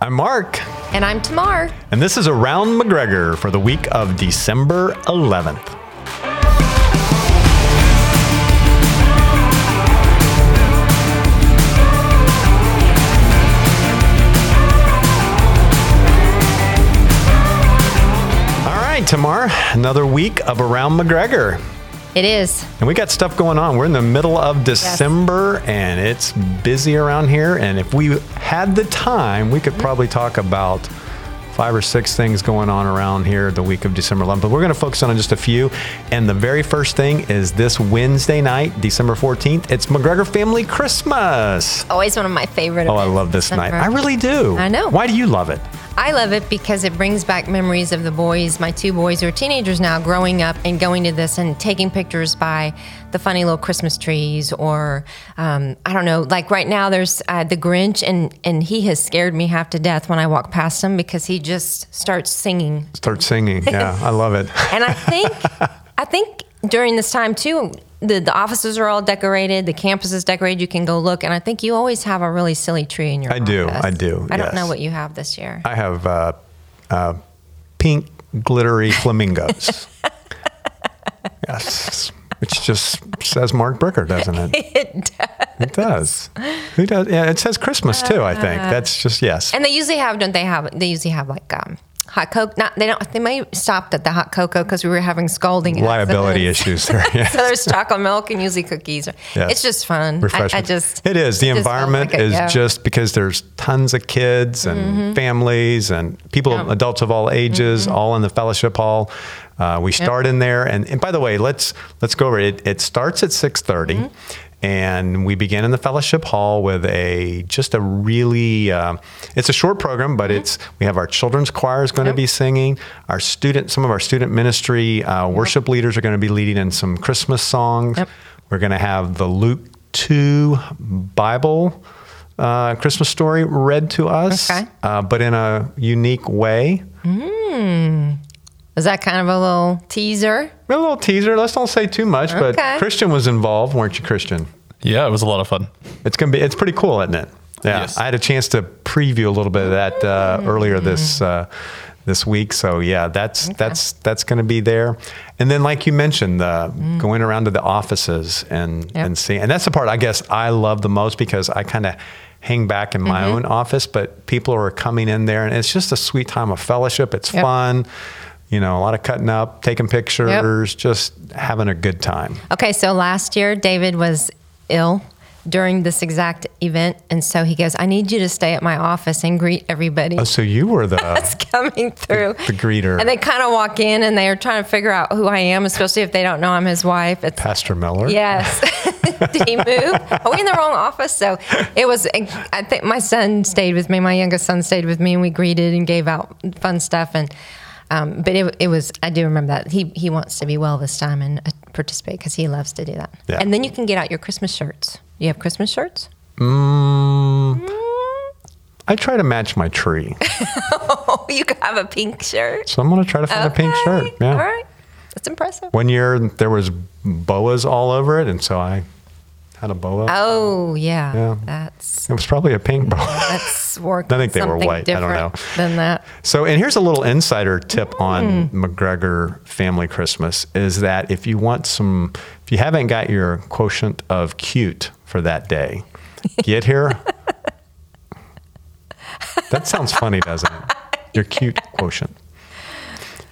I'm Mark, And I'm Tamar. and this is Around McGregor for the week of December 11th. All right, Tamar, another week of Around McGregor. It is. And we got stuff going on. We're in the middle of December and it's busy around here. And if we had the time, we could probably talk about five or six things going on around here the week of December 11th. But we're going to focus on just a few. And the very first thing is this Wednesday night, December 14th. It's McGregor Family Christmas. Always one of my favorite. Oh, I love this in night. I really do. I know. Why do you love it? I love it because it brings back memories of the boys, my two boys who are teenagers now, growing up and going to this and taking pictures by the funny little Christmas trees, or um, I don't know. Like right now, there's uh, the Grinch, and and he has scared me half to death when I walk past him because he just starts singing. Start singing. Yeah, I love it. And I think, I think during this time too, the, the offices are all decorated, the campus is decorated. You can go look, and I think you always have a really silly tree in your. House. I do. I do, I don't know what you have this year. I have uh, uh, pink glittery flamingos. yes, which just says Mark Bricker, doesn't it? it does. It does. Who does? Yeah, it says Christmas too. I think that's just yes. And they usually have, don't they have? They usually have like um, hot cocoa. Not they don't. They may have stopped at the hot cocoa because we were having scalding Liability accidents. issues there. Yes. so there's chocolate milk and usually cookies. It's just fun. I, I just it is the it environment like it, is yeah. Mm-hmm. just because there's tons of kids and families and people adults of all ages all in the fellowship hall uh, we start in there and, and by the way let's let's go over it it starts at 6.30 Mm-hmm. And we begin in the fellowship hall with a just a really uh, it's a short program but it's we have our children's choir is going to Mm-hmm. Be singing our student some of our student ministry uh, worship leaders are going to be leading in some christmas songs Yep. we're going to have the Luke 2 Bible uh, Christmas story read to us, Okay. uh, but in a unique way. Was that kind of a little teaser? A little teaser. Let's not say too much, but Christian was involved, weren't you, Christian? Yeah, it was a lot of fun. It's gonna be. It's pretty cool, isn't it? Yeah. Yes. I had a chance to preview a little bit of that uh, earlier this uh, this week. So yeah, that's that's that's going to be there. And then, like you mentioned, the going around to the offices and Yep. and seeing, and that's the part I guess I love the most because I kind of hang back in my own office, but people are coming in there, and it's just a sweet time of fellowship. It's Yep. fun. You know, a lot of cutting up, taking pictures, just having a good time. Okay, so last year David was ill during this exact event, and so he goes, "I need you to stay at my office and greet everybody." Oh, so you were the that's coming through. the greeter. And they kind of walk in and they are trying to figure out who I am, especially if they don't know I'm his wife. It's Pastor Miller. yes. Did he move? Are we in the wrong office? So it was. I think my son stayed with me. My youngest son stayed with me, and we greeted and gave out fun stuff. And um, but it, it was. I do remember that he he wants to be well this time and uh, participate because he loves to do that. Yeah. And then you can get out your Christmas shirts. You have Christmas shirts? Mm, I try to match my tree. Oh, you can have a pink shirt. So I'm going to try to find a pink shirt. Yeah. All right. That's impressive. One year there was boas all over it, and so I had a boa. Oh yeah, Yeah. that's It was probably a pink boa. that's work. I think they were white. I don't know. Than that. So, and here's a little insider tip Mm. on McGregor Family Christmas is that if you want some, if you haven't got your quotient of cute for that day, get here. that sounds funny, doesn't it? Your cute quotient.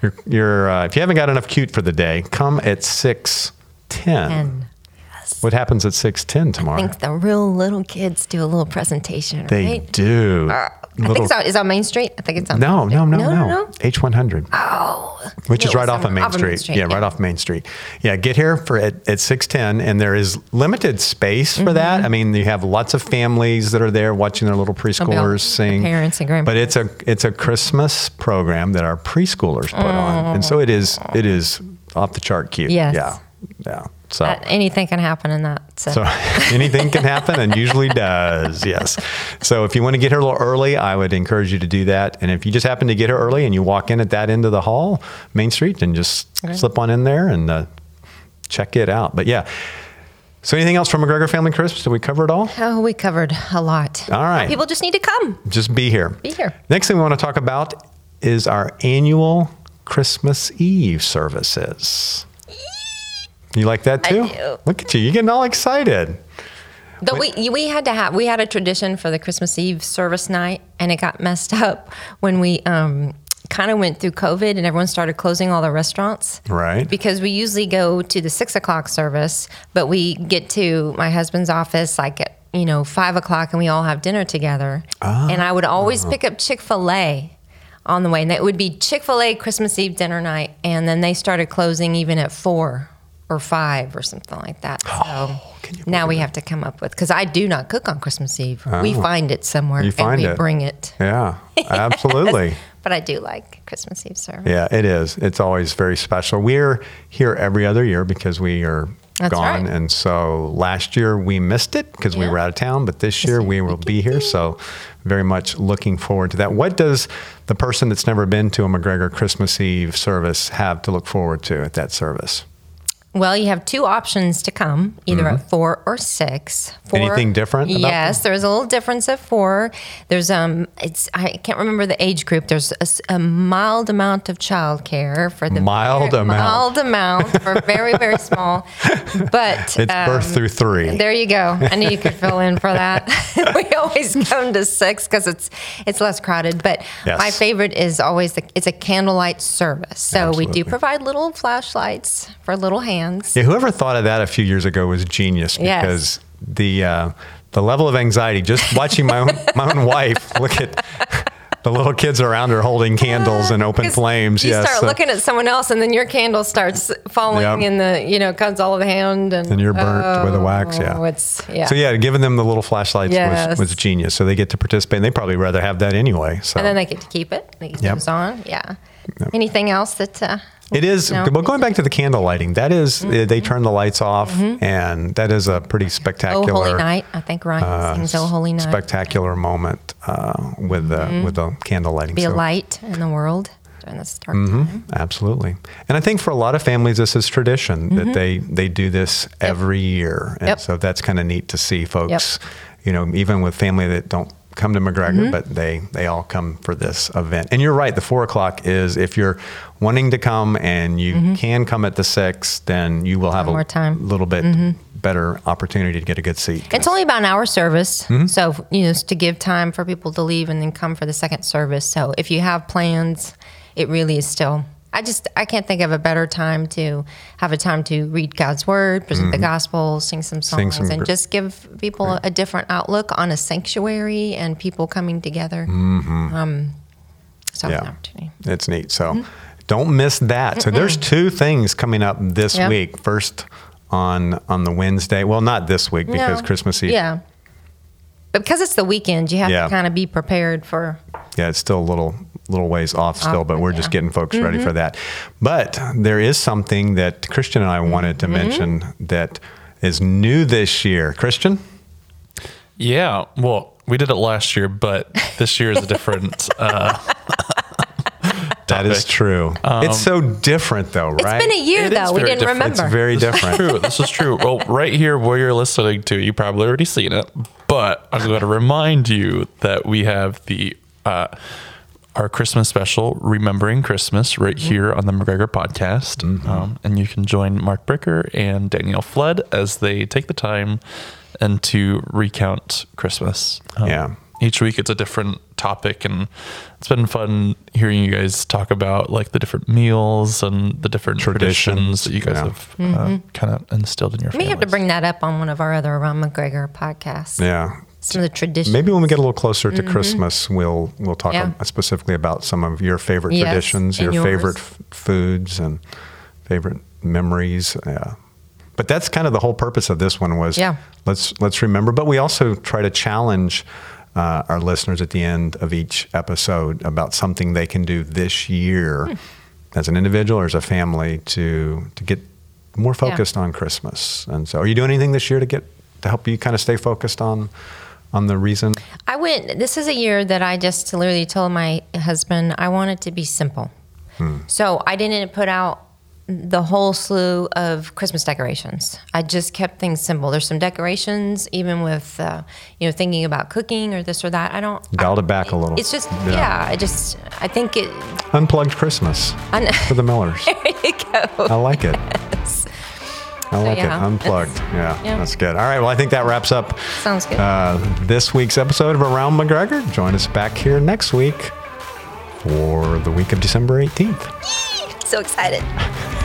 Your, your uh, if you haven't got enough cute for the day, come at six ten. What happens at six ten tomorrow? I think the real little kids do a little presentation, they right? do. Uh, I think it's on, is on Main Street. I think it's on. No, Main no, no, no, no. H one hundred. Oh, which is right off of Main Street. Yeah, right off Main Street. Yeah, get here for at, at six ten, and there is limited space for that. Mm-hmm. I mean, you have lots of families that are there watching their little preschoolers sing. parents and grandparents. But it's a it's a Christmas program that our preschoolers put on, and so it is it is off the chart cute. Yes. Yeah. Yeah. So. Uh, anything can happen in that. So, So anything can happen and usually does, yes. So if you want to get here a little early, I would encourage you to do that. And if you just happen to get here early and you walk in at that end of the hall, Main Street, then just Okay. slip on in there and uh, check it out. But yeah, So, anything else from McGregor Family Crisps? Did we cover it all? Oh, we covered a lot. All right. People just need to come. Just be here. Be here. Next thing we want to talk about is our annual Christmas Eve services. You like that I too? do. Look at you. You're getting all excited. Though we we had to have we had a tradition for the Christmas Eve service night, and it got messed up when we um, kind of went through COVID and everyone started closing all the restaurants. Right. Because we usually go to the six o'clock service, but we get to my husband's office like at you know five o'clock, and we all have dinner together. And I would always pick up Chick Fil A. On the way, and it would be Chick Fil A Christmas Eve dinner night, and then they started closing even at four or five or something like that. So Oh, now we have to come up with because I do not cook on Christmas Eve. We oh. find it somewhere Oh. You find and we it. bring it. Yeah, absolutely. But I do like Christmas Eve service. Yeah, it is. It's always very special. We're here every other year because we are That's gone. right. And so last year we missed it because we were out of town, but this year we will be here. So very much looking forward to that. What does the person that's never been to a McGregor Christmas Eve service have to look forward to at that service? Well, you have two options to come, either at four or six. Four, Mm-hmm. Anything different about yes, there's a little difference at four. There's um, it's I can't remember the age group. There's a mild amount of childcare for the Mild very- amount. mild amount for very very small, but It's um, birth through three. There you go. I knew you could fill in for that. we always come to six because it's it's less crowded. But Yes. my favorite is always the it's a candlelight service. So we do provide little flashlights for little hands. Yeah, whoever thought of that a few years ago was genius Yes. because the uh, the level of anxiety just watching my own my own wife look at the little kids around her holding candles and open flames. You yes, start so- looking at someone else, and then your candle starts falling Yep. in the you know comes all of the hand, and And you're burnt with the wax, yeah. Oh, it's yeah. So yeah, giving them the little flashlights Yes. was, was genius. So they get to participate. and They probably rather have that anyway. So And then they get to keep it. They get Yep. on. Yeah. Anything else that? Uh, it is. No. Well, going back to the candle lighting, that is- Mm-hmm. they turn the lights off, and that is a pretty oh, spectacular. holy night! I think Ryan uh, sings "Oh, holy night." Spectacular moment uh, with the with the candle lighting. Be a light in the world during this dark Mm-hmm. time. Absolutely. And I think for a lot of families, this is tradition that they, they do this every year. And Mm-hmm. Yep. so that's kind of neat to see folks, you know, even with family that don't come to McGregor, Mm-hmm. but they, they all come for this event. And you're right, the four o'clock is if you're wanting to come and you can come at the six, then you will have Mm-hmm. One a more time. Mm-hmm. little bit better opportunity to get a good seat. It's only about an hour service, Mm-hmm. so you know to give time for people to leave and then come for the second service. So if you have plans, it really is still. I just I can't think of a better time to have a time to read God's word, present the gospel, sing some songs, Mm-hmm. Sing some and just give people a different outlook on a sanctuary and people coming together. Um, so Mm-hmm. Yeah. It's neat. So don't miss that. So there's two things coming up this Yeah. week. First on on the Wednesday. Well, not this week because No. Christmas Eve. Yeah. But because it's the weekend, you have Yeah. to kind of be prepared for. Yeah, it's still a little little ways off still, Off, but we're just getting folks ready for that. But there is something that Christian and I wanted to mention that is new this year. Christian? Yeah, well, we did it last year, but this year is a different. Uh, That is topic. true. it's so different though, right? It's been a year It is though. We didn't different. remember. It's very different. true. This is true. Well, right here where you're listening to, you probably already seen it, but I'm going to remind you that we have the uh, our Christmas special, Remembering Christmas, right here on the McGregor podcast, um, and you can join Mark Bricker and Danielle Flood as they take the time and to recount Christmas. Um, Yeah. Each week it's a different topic, and it's been fun hearing you guys talk about like the different meals and the different Traditions, traditions, that you guys yeah. have uh, kind of instilled in your We family. have to bring that up on one of our other Around McGregor podcasts. Yeah. Some of the traditions. Maybe when we get a little closer to Christmas, we'll we'll talk Mm-hmm. Yeah. specifically about some of your favorite Yes, traditions, your yours. favorite f- foods, and favorite memories. Yeah. But that's kind of the whole purpose of this one was Yeah. let's let's remember. But we also try to challenge uh, our listeners at the end of each episode about something they can do this year Hmm. as an individual or as a family to to get more focused on Christmas. And so, are you doing anything this year to get to help you kind of stay focused on on the reason? I went. This is a year that I just literally told my husband I want it to be simple. Hmm. So I didn't put out the whole slew of Christmas decorations. I just kept things simple. There's some decorations, even with uh, you know thinking about cooking or this or that. I don't Dialed I- it back a little. It's just Yeah. yeah. I just I think it. Unplugged Christmas know. for the Millers. there you go. I like it. I like yeah, it. Unplugged. Yeah, yeah. that's good. All right. Well, I think that wraps up Sounds good. uh, this week's episode of Around McGregor. Join us back here next week for the week of December 18th. so excited.